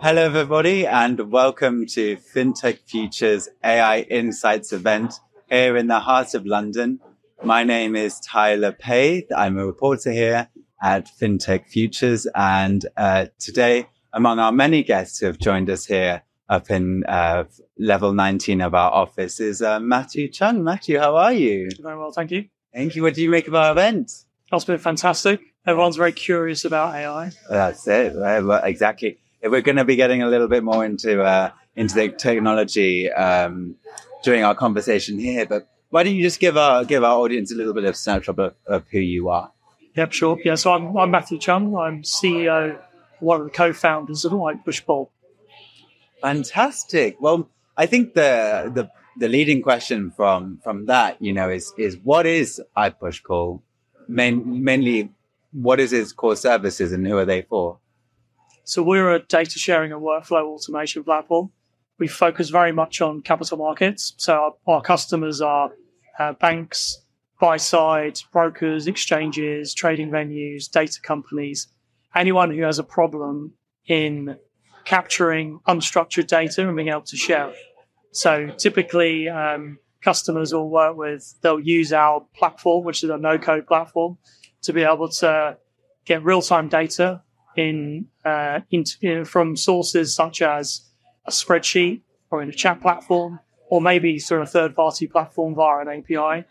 Hello, everybody, and welcome to FinTech Futures AI Insights event here in the heart of London. My name is Tyler Pathe. I'm a reporter here at FinTech Futures, and uh, today, among our many guests who have joined us here up in uh, level 19 of our office, is uh, Matthew Cheung. Matthew, how are you? Very well, thank you. Thank you. What do you make of our event? That's been fantastic. Everyone's very curious about AI. That's it. Well, exactly. If we're going to be getting a little bit more into uh, into the technology um, during our conversation here, but why don't you just give our give our audience a little bit of snapshot of, of who you are? Yep, sure. Yeah, so I'm, I'm Matthew Cheung. I'm CEO, one of the co-founders of iPushPull. Fantastic. Well, I think the the the leading question from from that, you know, is is what is iPushPull? Main, mainly, what is its core services and who are they for? So we're a data sharing and workflow automation platform. We focus very much on capital markets. So our, our customers are uh, banks, buy side, brokers, exchanges, trading venues, data companies, anyone who has a problem in capturing unstructured data and being able to share. So typically, um, customers will work with, they'll use our platform, which is a no code platform, to be able to get real time data in, uh, in, in, from sources such as a spreadsheet or in a chat platform, or maybe through a third party platform via an API.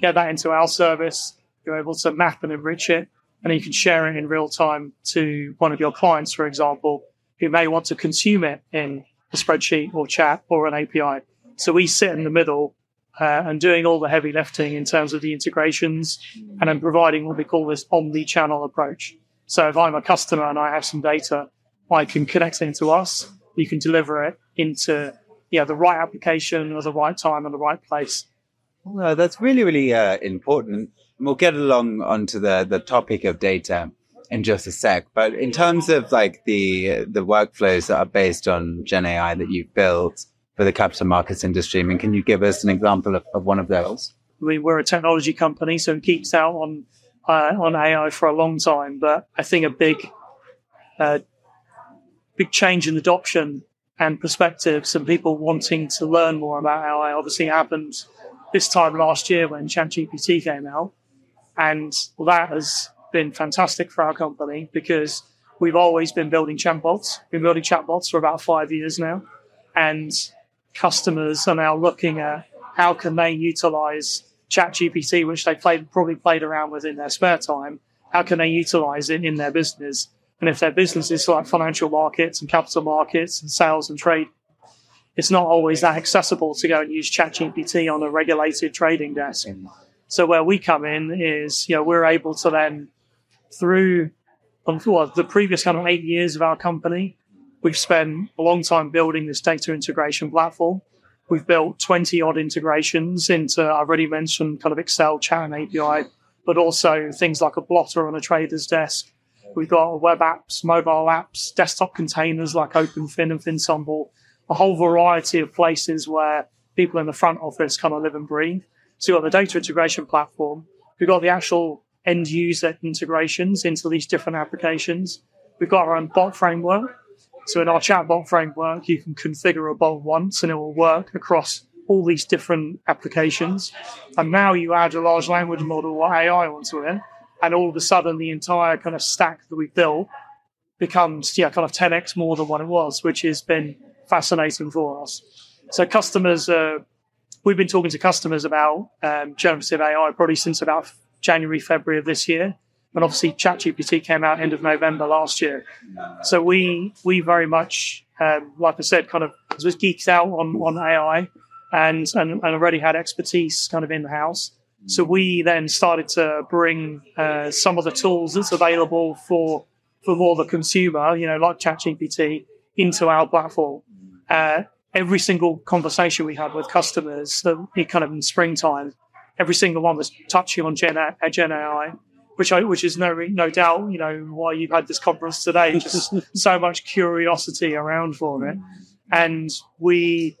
Get that into our service. You're able to map and enrich it, and you can share it in real time to one of your clients, for example, who may want to consume it in a spreadsheet or chat or an API. So we sit in the middle uh, and doing all the heavy lifting in terms of the integrations and then providing what we call this omni-channel approach. So if I'm a customer and I have some data, I can connect it into us. You can deliver it into yeah the right application at the right time and the right place. Well, that's really really uh, important. We'll get along onto the the topic of data in just a sec. But in terms of like the the workflows that are based on Gen AI that you've built for the capital markets industry, I mean, can you give us an example of, of one of those? We, we're a technology company, so it keeps out on uh, on AI for a long time. But I think a big, uh, big change in adoption and perspective, some people wanting to learn more about AI, obviously happened this time last year when ChatGPT came out, and that has been fantastic for our company because we've always been building chatbots. We've been building chatbots for about five years now, and customers are now looking at how can they utilize ChatGPT, which they played, probably played around with in their spare time, how can they utilize it in their business? And if their business is like financial markets and capital markets and sales and trade, it's not always that accessible to go and use ChatGPT on a regulated trading desk. Mm. So where we come in is, you know, we're able to then, through um, well, the previous kind of eight years of our company, we've spent a long time building this data integration platform. We've built 20 odd integrations into, I've already mentioned kind of Excel, chat and API, but also things like a blotter on a trader's desk. We've got web apps, mobile apps, desktop containers like OpenFin and Finsemble, a whole variety of places where people in the front office kind of live and breathe. So you've got the data integration platform. We've got the actual end user integrations into these different applications. We've got our own bot framework, so in our chatbot framework, you can configure a bot once and it will work across all these different applications. And now you add a large language model or AI onto it, and all of a sudden the entire kind of stack that we built becomes yeah kind of 10x more than what it was, which has been fascinating for us. So customers, uh, we've been talking to customers about um, generative AI probably since about January, February of this year and obviously ChatGPT came out end of November last year. So we we very much, um, like I said, kind of was geeked out on, on AI and, and, and already had expertise kind of in the house. So we then started to bring uh, some of the tools that's available for for more the consumer, you know, like ChatGPT, into our platform. Uh, every single conversation we had with customers, uh, kind of in springtime, every single one was touching on Gen, Gen AI which I, which is no no doubt you know why you've had this conference today. Just so much curiosity around for it, and we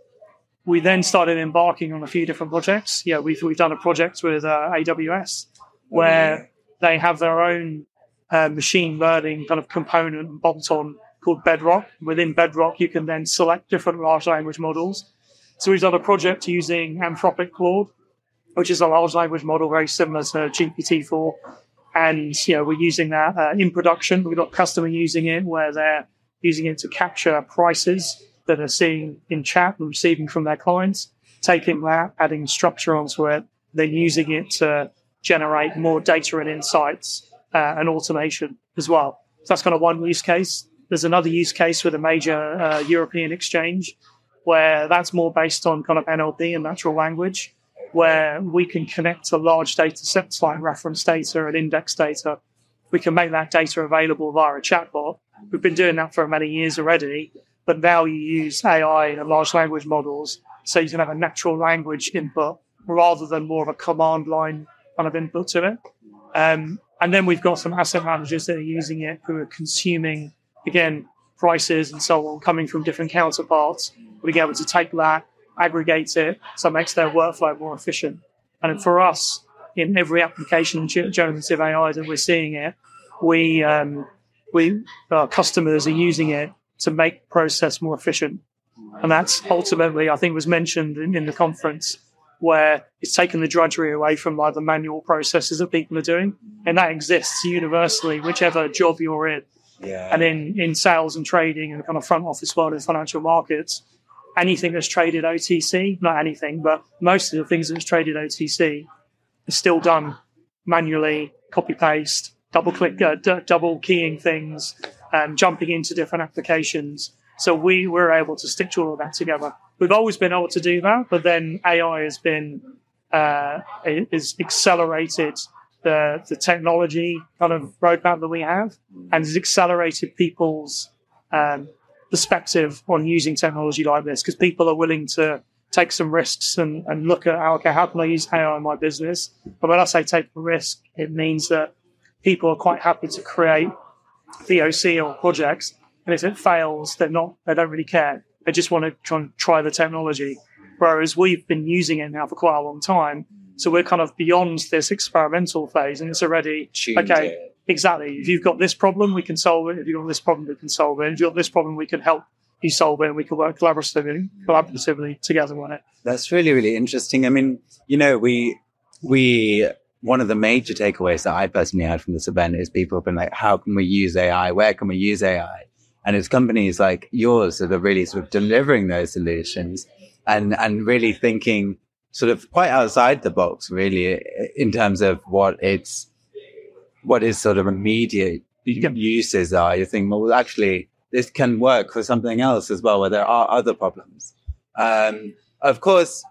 we then started embarking on a few different projects. Yeah, we've we've done a project with uh, AWS where they have their own uh, machine learning kind of component bolt on called Bedrock. Within Bedrock, you can then select different large language models. So we've done a project using Anthropic Claude, which is a large language model very similar to GPT-4. And, you know, we're using that uh, in production. We've got customer using it where they're using it to capture prices that are seeing in chat and receiving from their clients, taking that, adding structure onto it, then using it to generate more data and insights uh, and automation as well. So that's kind of one use case. There's another use case with a major uh, European exchange where that's more based on kind of NLP and natural language, where we can connect to large data sets like reference data and index data. We can make that data available via a chatbot. We've been doing that for many years already, but now you use AI and large language models so you can have a natural language input rather than more of a command line kind of input to it. Um, and then we've got some asset managers that are using it who are consuming, again, prices and so on coming from different counterparts. Being able to take that, aggregate it, so it makes their workflow more efficient. And for us, in every application generative AI that we're seeing it, we, um, we, our customers are using it to make process more efficient. And that's ultimately, I think was mentioned in, in the conference, where it's taken the drudgery away from like the manual processes that people are doing. And that exists universally, whichever job you're in. Yeah. And in, in sales and trading and kind of front office world in financial markets, anything that's traded OTC, not anything, but most of the things that's traded OTC is still done manually, copy paste, double click, uh, d- double keying things, um, jumping into different applications. So we were able to stitch all of that together. We've always been able to do that, but then AI has been uh, is accelerated the the technology kind of roadmap that we have, and has accelerated people's um, perspective on using technology like this because people are willing to take some risks and, and look at how, okay, how can I use AI in my business? But when I say take a risk, it means that people are quite happy to create POC or projects. And if it fails, they're not, they don't really care. They just want to try and try the technology. Whereas we've been using it now for quite a long time. So we're kind of beyond this experimental phase and it's already, Tuned okay, it. Exactly. If you've got this problem, we can solve it. If you've got this problem, we can solve it. If you've got this problem, we can help you solve it and we can work collaboratively, collaboratively together on it. That's really, really interesting. I mean, you know, we, we, one of the major takeaways that I personally had from this event is people have been like, how can we use AI? Where can we use AI? And it's companies like yours that are really sort of delivering those solutions and, and really thinking sort of quite outside the box, really, in terms of what it's, what is sort of immediate uses are. You think, well, actually, this can work for something else as well, where there are other problems. Um, of course,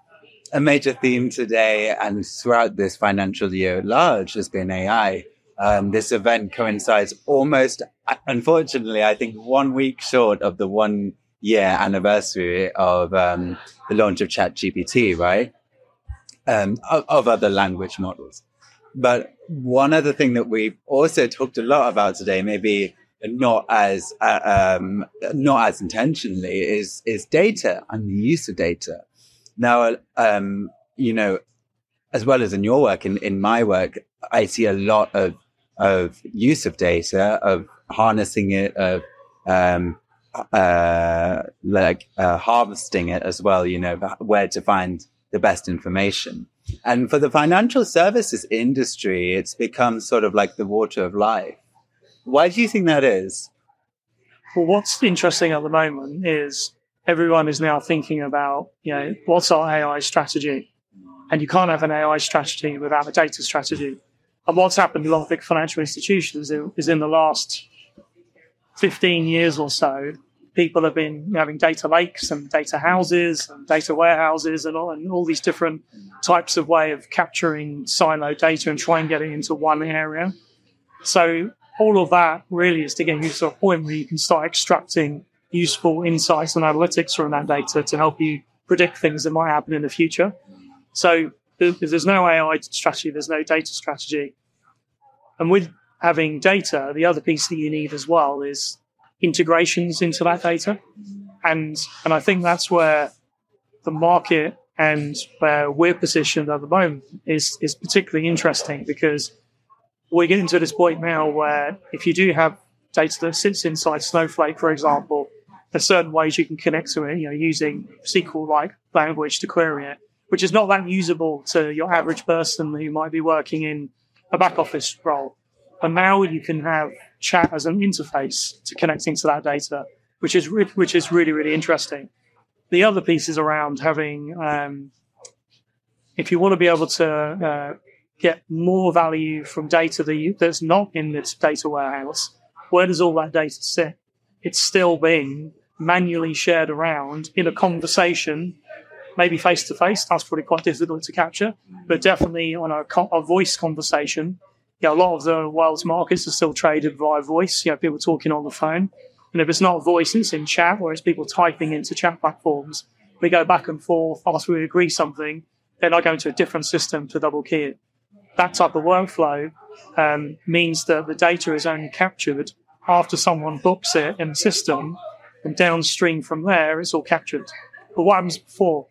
a major theme today and throughout this financial year at large has been AI. Um, this event coincides almost, unfortunately, I think one week short of the one year anniversary of um, the launch of ChatGPT, right? Um, of, of other language models. But one other thing that we've also talked a lot about today, maybe not as uh, um, not as intentionally, is is data and the use of data. Now, um, you know, as well as in your work, in, in my work, I see a lot of of use of data, of harnessing it, of um, uh, like uh, harvesting it as well. You know, where to find the best information. And for the financial services industry, it's become sort of like the water of life. Why do you think that is? Well, what's interesting at the moment is everyone is now thinking about, you know, what's our AI strategy? And you can't have an AI strategy without a data strategy. And what's happened in a lot of big financial institutions is in the last 15 years or so, people have been having data lakes and data houses and data warehouses and all, and all these different types of way of capturing silo data and trying to get it into one area. So all of that really is to get you to a point where you can start extracting useful insights and analytics from that data to help you predict things that might happen in the future. So if there's no AI strategy, there's no data strategy. And with having data, the other piece that you need as well is integrations into that data. And, and I think that's where the market and where we're positioned at the moment is, is particularly interesting because we're getting to this point now where if you do have data that sits inside Snowflake, for example, there's certain ways you can connect to it, you know, using SQL-like language to query it, which is not that usable to your average person who might be working in a back office role. But now you can have chat as an interface to connecting to that data, which is re- which is really really interesting. The other piece is around having, um, if you want to be able to uh, get more value from data that you, that's not in this data warehouse, where does all that data sit? It's still being manually shared around in a conversation, maybe face to face. That's probably quite difficult to capture, but definitely on a, a voice conversation. Yeah, a lot of the world's markets are still traded via voice. You know, people talking on the phone. And if it's not voice, it's in chat, or it's people typing into chat platforms. We go back and forth after we agree something, then I go into a different system to double key it. That type of workflow um, means that the data is only captured after someone books it in the system and downstream from there, it's all captured. But what happens before?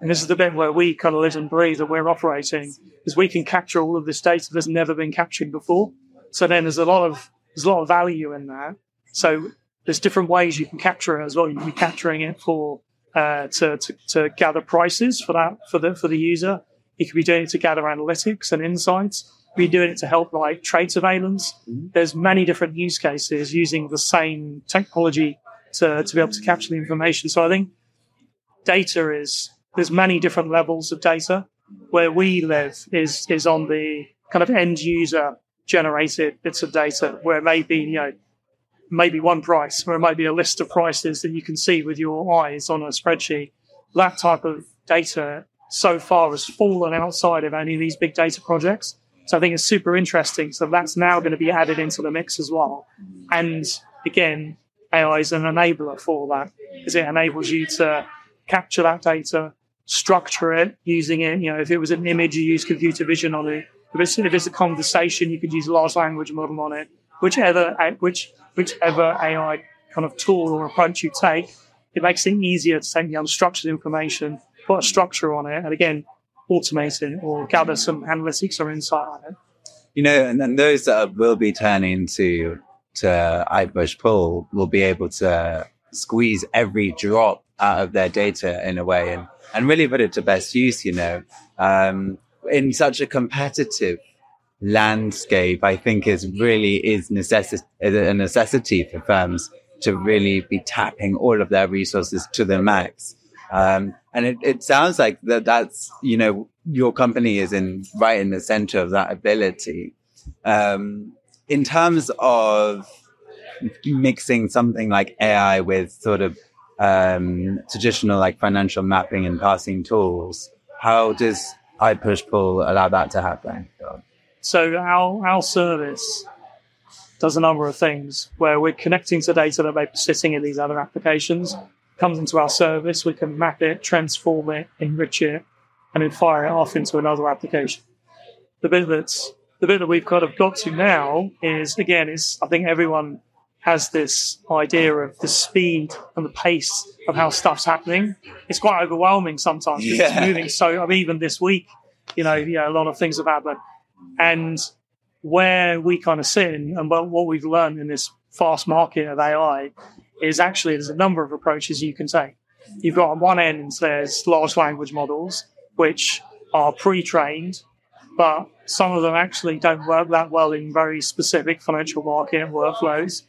And this is the bit where we kind of live and breathe that we're operating, is we can capture all of this data that's never been captured before. So then there's a lot of there's a lot of value in that. So there's different ways you can capture it as well. You can be capturing it for uh, to, to, to gather prices for that for the for the user. You could be doing it to gather analytics and insights. You could be doing it to help like trade surveillance. Mm-hmm. There's many different use cases using the same technology to, to be able to capture the information. So I think data is there's many different levels of data. Where we live is is on the kind of end user generated bits of data where it may be, you know, maybe one price, where it might be a list of prices that you can see with your eyes on a spreadsheet. That type of data so far has fallen outside of any of these big data projects. So I think it's super interesting. So that's now going to be added into the mix as well. And again, AI is an enabler for that because it enables you to capture that data, structure it using it. You know, if it was an image, you use computer vision on it. If it's, if it's a conversation, you could use a large language model on it. Whichever, which, whichever AI kind of tool or approach you take, it makes it easier to take the unstructured information, put a structure on it, and again, automate it or gather some analytics or insight on it. You know, and then those that will be turning to to iPushPull will be able to squeeze every drop out of their data in a way and, and really put it to best use, you know. Um, in such a competitive landscape, I think is really is necessi- a necessity for firms to really be tapping all of their resources to the max. Um, and it, it sounds like that that's, you know, your company is in right in the center of that ability. Um, in terms of mixing something like AI with sort of um, traditional like financial mapping and parsing tools, how does iPushPull allow that to happen? So our our service does a number of things where we're connecting to data that may be sitting in these other applications, comes into our service, we can map it, transform it, enrich it, and then fire it off into another application. The bit that's the bit that we've kind of got to now is again is I think everyone has this idea of the speed and the pace of how stuff's happening. It's quite overwhelming sometimes because yeah. it's moving so. I mean, even this week, you know, yeah, a lot of things have happened, and where we kind of sit in, and what we've learned in this fast market of AI is actually there's a number of approaches you can take. You've got on one end there's large language models which are pre-trained but some of them actually don't work that well in very specific financial market workflows.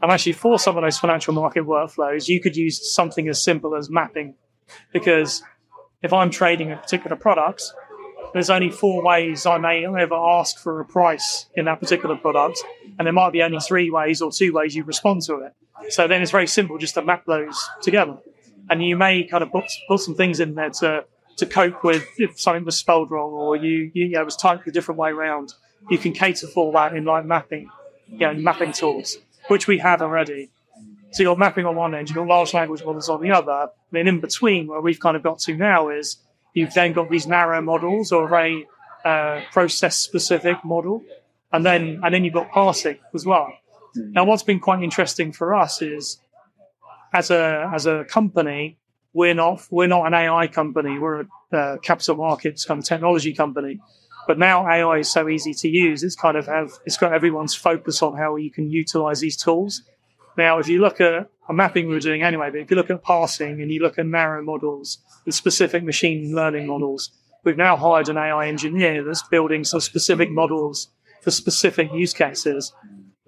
And actually, for some of those financial market workflows, you could use something as simple as mapping. Because if I'm trading a particular product, there's only four ways I may ever ask for a price in that particular product. And there might be only three ways or two ways you respond to it. So then it's very simple just to map those together. And you may kind of put, put some things in there to to cope with if something was spelled wrong or you, you, you know, was typed a different way around. You can cater for that in like mapping, you know, mapping tools, which we have already. So you're mapping on one end, you've got large language models on the other. And then in between, where we've kind of got to now is you've then got these narrow models or a very uh, process specific model. And then, and then you've got parsing as well. Now, what's been quite interesting for us is as a, as a company, we're not we're not an AI company. We're a uh, capital markets kind of technology company. But now AI is so easy to use. It's kind of have it's got everyone's focus on how you can utilize these tools. Now, if you look at a mapping we were doing anyway, but if you look at parsing and you look at narrow models and specific machine learning models, we've now hired an AI engineer that's building some specific models for specific use cases.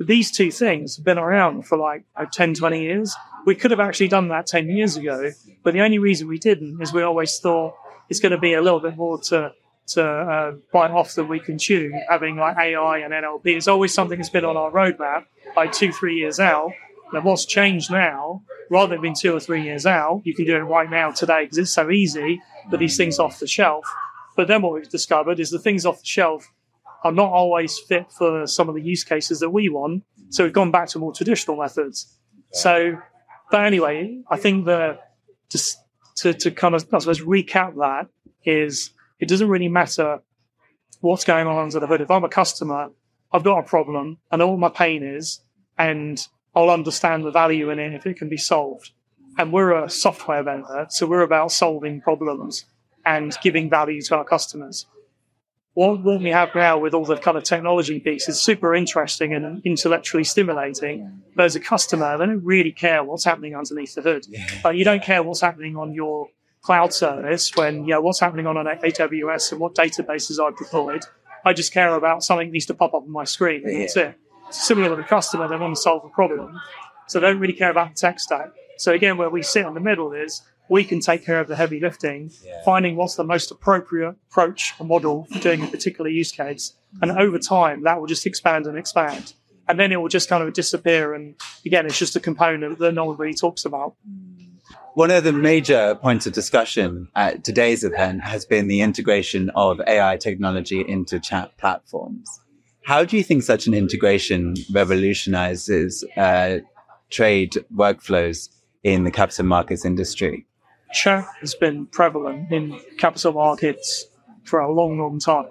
These two things have been around for like 10, 20 years. We could have actually done that 10 years ago, but the only reason we didn't is we always thought it's going to be a little bit more to, to uh, quite often we can chew, having like AI and NLP. It's always something that's been on our roadmap, like two, three years out. Now, what's changed now, rather than being two or three years out, you can do it right now today because it's so easy, but these things off the shelf. But then what we've discovered is the things off the shelf are not always fit for some of the use cases that we want. So we've gone back to more traditional methods. So, but anyway, I think the just to, to kind of I suppose recap that is it doesn't really matter what's going on under the hood. If I'm a customer, I've got a problem, I know what my pain is, and I'll understand the value in it if it can be solved. And we're a software vendor, so we're about solving problems and giving value to our customers what, we have now with all the kind of technology piece is super interesting and intellectually stimulating. But as a customer, they don't really care what's happening underneath the hood. Yeah. You don't care what's happening on your cloud service when, you know, what's happening on an AWS and what databases I've deployed. I just care about something that needs to pop up on my screen. And yeah. That's it. Similar with a customer, they want to solve a problem. So they don't really care about the tech stack. So again, where we sit in the middle is we can take care of the heavy lifting, yeah. finding what's the most appropriate approach or model for doing a particular use case. And over time, that will just expand and expand. And then it will just kind of disappear. And again, it's just a component that no one really talks about. One of the major points of discussion at today's event has been the integration of AI technology into chat platforms. How do you think such an integration revolutionizes uh, trade workflows in the capital markets industry? Chat has been prevalent in capital markets for a long, long time.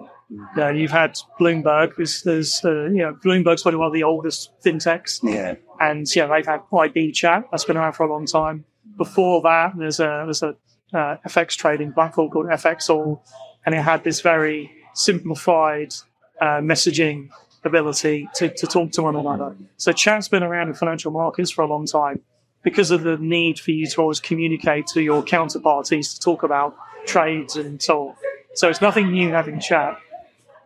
Yeah, you've had Bloomberg. There's, there's uh, you know, Bloomberg's probably one of the oldest fintechs. Yeah. And yeah, they've had IB Chat. That's been around for a long time. Before that, there's a there's a uh, FX trading platform called FXall, and it had this very simplified uh, messaging ability to, to talk to one another. So chat's been around in financial markets for a long time because of the need for you to always communicate to your counterparties to talk about trades and so on. So it's nothing new having chat.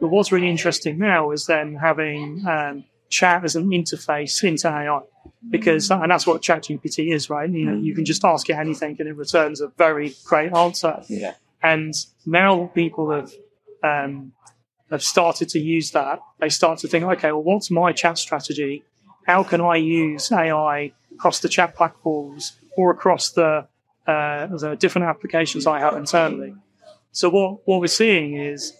But what's really interesting now is then having um, chat as an interface into AI, because and that's what ChatGPT is, right? You know, you can just ask it anything and it returns a very great answer. Yeah. And now people have um, have started to use that. They start to think, okay, well, what's my chat strategy? How can I use AI across the chat platforms or across the, uh, different applications I have internally. So what, what we're seeing is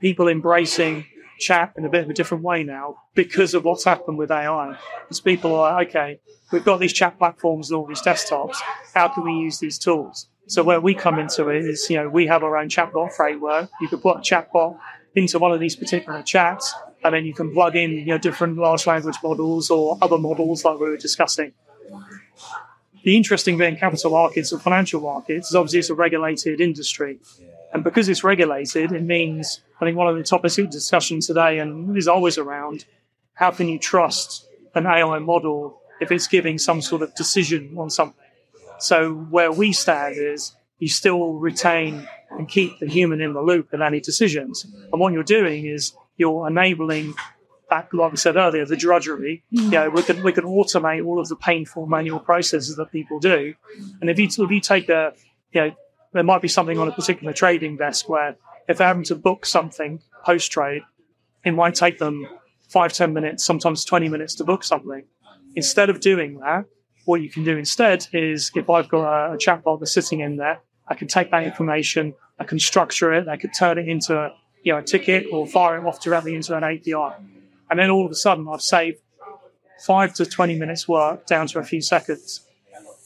people embracing chat in a bit of a different way now because of what's happened with AI. Because people are like, okay, we've got these chat platforms and all these desktops. How can we use these tools? So where we come into it is, you know, we have our own chatbot framework. You could put a chatbot into one of these particular chats, and then you can plug in, you know, different large language models or other models like we were discussing. The interesting thing in capital markets or financial markets is obviously it's a regulated industry. And because it's regulated, it means, I think one of the topics of discussion today and is always around, how can you trust an AI model if it's giving some sort of decision on something? So where we stand is you still retain and keep the human in the loop in any decisions. And what you're doing is you're enabling back, like we said earlier, the drudgery. Mm. You know, we can we can automate all of the painful manual processes that people do. And if you if you take a, you know, there might be something on a particular trading desk where if they're having to book something post trade, it might take them five ten minutes, sometimes twenty minutes to book something. Instead of doing that, what you can do instead is if I've got a, a chatbot that's sitting in there, I can take that information, I can structure it, I could turn it into you know, a ticket or fire it off directly into an API. And then all of a sudden, I've saved five to 20 minutes work down to a few seconds.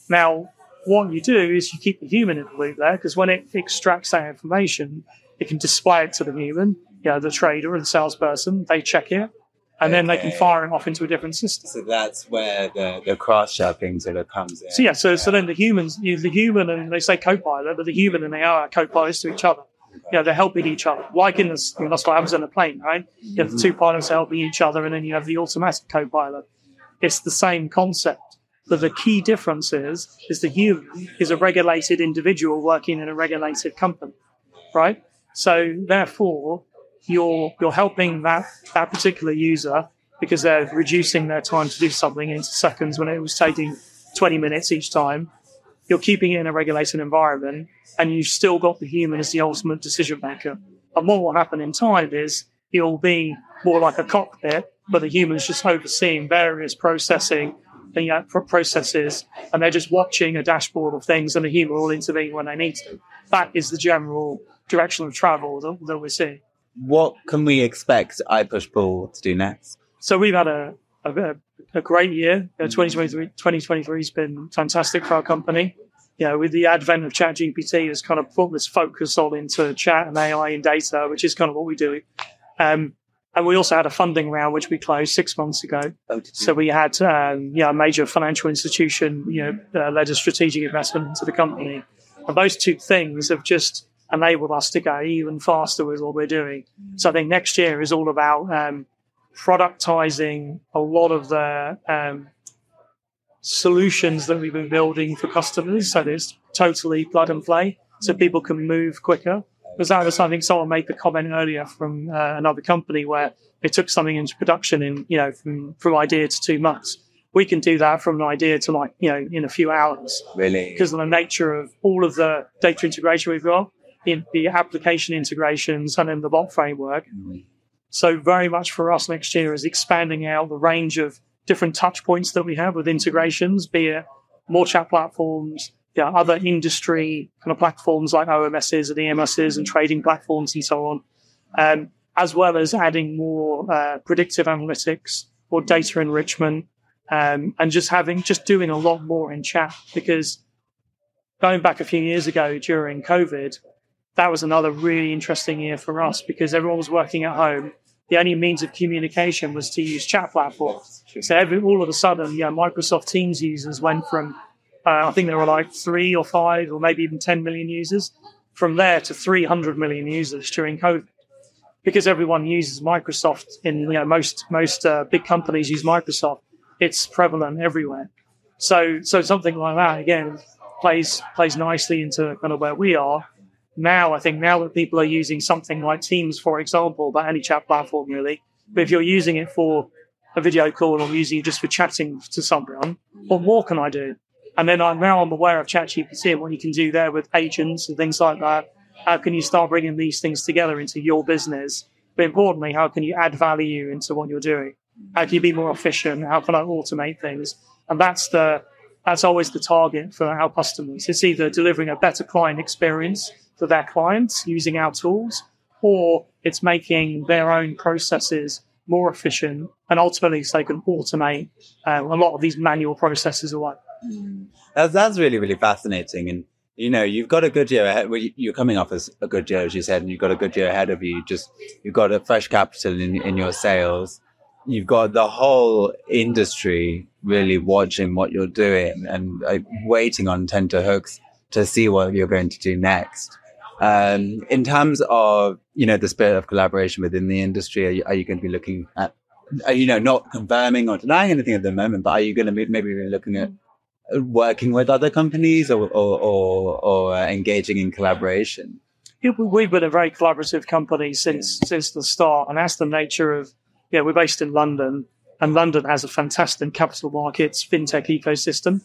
Now, what you do is you keep the human in the loop there because when it extracts that information, it can display it to the human, you know, the trader the salesperson. They check it. And then they can fire him off into a different system. So that's where the, the cross shopping sort of comes in. So yeah, so so then the humans, you, the human and they say co-pilot, but the human and they are co-pilots to each other. You know, they're helping each other. Like in this, you know, that's what happens in a plane, right? You have the two mm-hmm. pilots helping each other, and then you have the automatic co-pilot. It's the same concept, but the key difference is is the human is a regulated individual working in a regulated company, right? So therefore, you're you're helping that that particular user because they're reducing their time to do something into seconds when it was taking 20 minutes each time. You're keeping it in a regulated environment, and you've still got the human as the ultimate decision maker. And what will happen in time is you'll be more like a cockpit, but the human's just overseeing various processing uh, you know, processes, and they're just watching a dashboard of things, and the human will intervene when they need to. That is the general direction of travel that, that we're seeing. What can we expect iPushPull to do next? So we've had a, a, a great year. Uh, 2023, 2023 has been fantastic for our company. You know, with the advent of ChatGPT, has kind of put this focus all into chat and AI and data, which is kind of what we do. Um, and we also had a funding round, which we closed six months ago. Oh, So we had, um, yeah, a major financial institution, you know, uh, led a strategic investment into the company. And those two things have just enabled us to go even faster with what we're doing. So I think next year is all about um, productizing a lot of the um, solutions that we've been building for customers. So there's totally plug and play, so people can move quicker. Because that was, I think, someone made the comment earlier from uh, another company where they took something into production in, you know, from, from idea to two months. We can do that from an idea to like, you know, in a few hours really? because of the nature of all of the data integration we've got, in the application integrations and in the bot framework. So very much for us next year is expanding out the range of different touch points that we have with integrations, be it more chat platforms, yeah, other industry kind of platforms like OMSs and EMSs and trading platforms and so on, um, as well as adding more uh, predictive analytics or data enrichment, um, and just having just doing a lot more in chat because going back a few years ago during COVID, that was another really interesting year for us because everyone was working at home. The only means of communication was to use chat platforms. So every, all of a sudden, yeah, Microsoft Teams users went from, uh, I think there were like three or five or maybe even 10 million users, from there to 300 million users during COVID. Because everyone uses Microsoft in, you know, most, most uh, big companies use Microsoft. It's prevalent everywhere. So, so something like that, again, plays, plays nicely into kind of where we are now I think now that people are using something like Teams, for example, but any chat platform really, but if you're using it for a video call or using it just for chatting to someone, what more can I do? And then I'm now I'm aware of ChatGPT and what you can do there with agents and things like that. How can you start bringing these things together into your business? But importantly, how can you add value into what you're doing? How can you be more efficient? How can I automate things? And that's the that's always the target for our customers. It's either delivering a better client experience for their clients using our tools, or it's making their own processes more efficient and ultimately so they can automate uh, a lot of these manual processes away. That's, that's really, really fascinating. And, you know, you've got a good year ahead. Well, you- you're coming off as a good year, as you said, and you've got a good year ahead of you. Just, you've got a fresh capital in, in your sales. You've got the whole industry really watching what you're doing and uh, waiting on tenterhooks to see what you're going to do next. Um, in terms of, you know, the spirit of collaboration within the industry, are you, are you going to be looking at, are you know, not confirming or denying anything at the moment, but are you going to be maybe looking at working with other companies or or or, or uh, engaging in collaboration. Yeah, we- We've been a very collaborative company since since the start, and that's the nature of. Yeah, we're based in London, and London has a fantastic capital markets fintech ecosystem,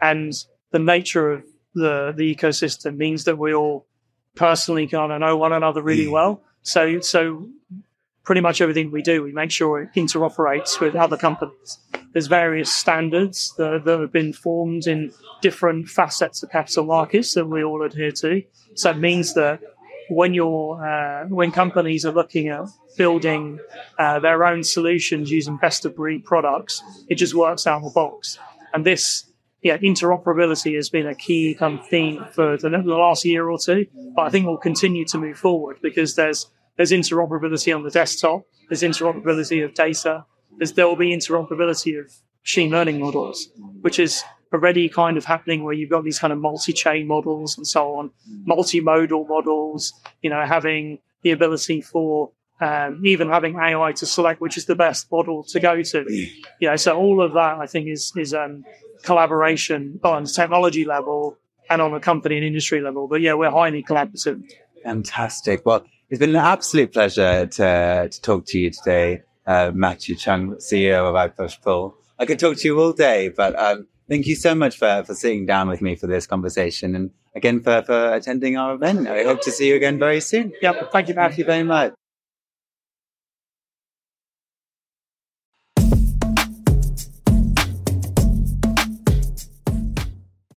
and the nature of the the ecosystem means that we all personally kind of know one another really well. So so pretty much everything we do, we make sure it interoperates with other companies. There's various standards that, that have been formed in different facets of capital markets that we all adhere to. So it means that when you're uh, when companies are looking at building uh, their own solutions using best of breed products, it just works out of the box. And this, yeah, interoperability has been a key kind of theme for the, last year or two. But I think we'll continue to move forward because there's there's interoperability on the desktop, there's interoperability of data, is there will be interoperability of machine learning models, which is already kind of happening where you've got these kind of multi-chain models and so on, multimodal models, you know, having the ability for um, even having AI to select which is the best model to go to. You know, so all of that I think is is um, collaboration on technology level and on a company and industry level. But yeah, we're highly collaborative. Fantastic. Well, it's been an absolute pleasure to, to talk to you today, uh, Matthew Cheung, CEO of iPushPull. I could talk to you all day, but um, thank you so much for, for sitting down with me for this conversation and again for, for attending our event. I hope to see you again very soon. Yep. Thank you, Thank you very much.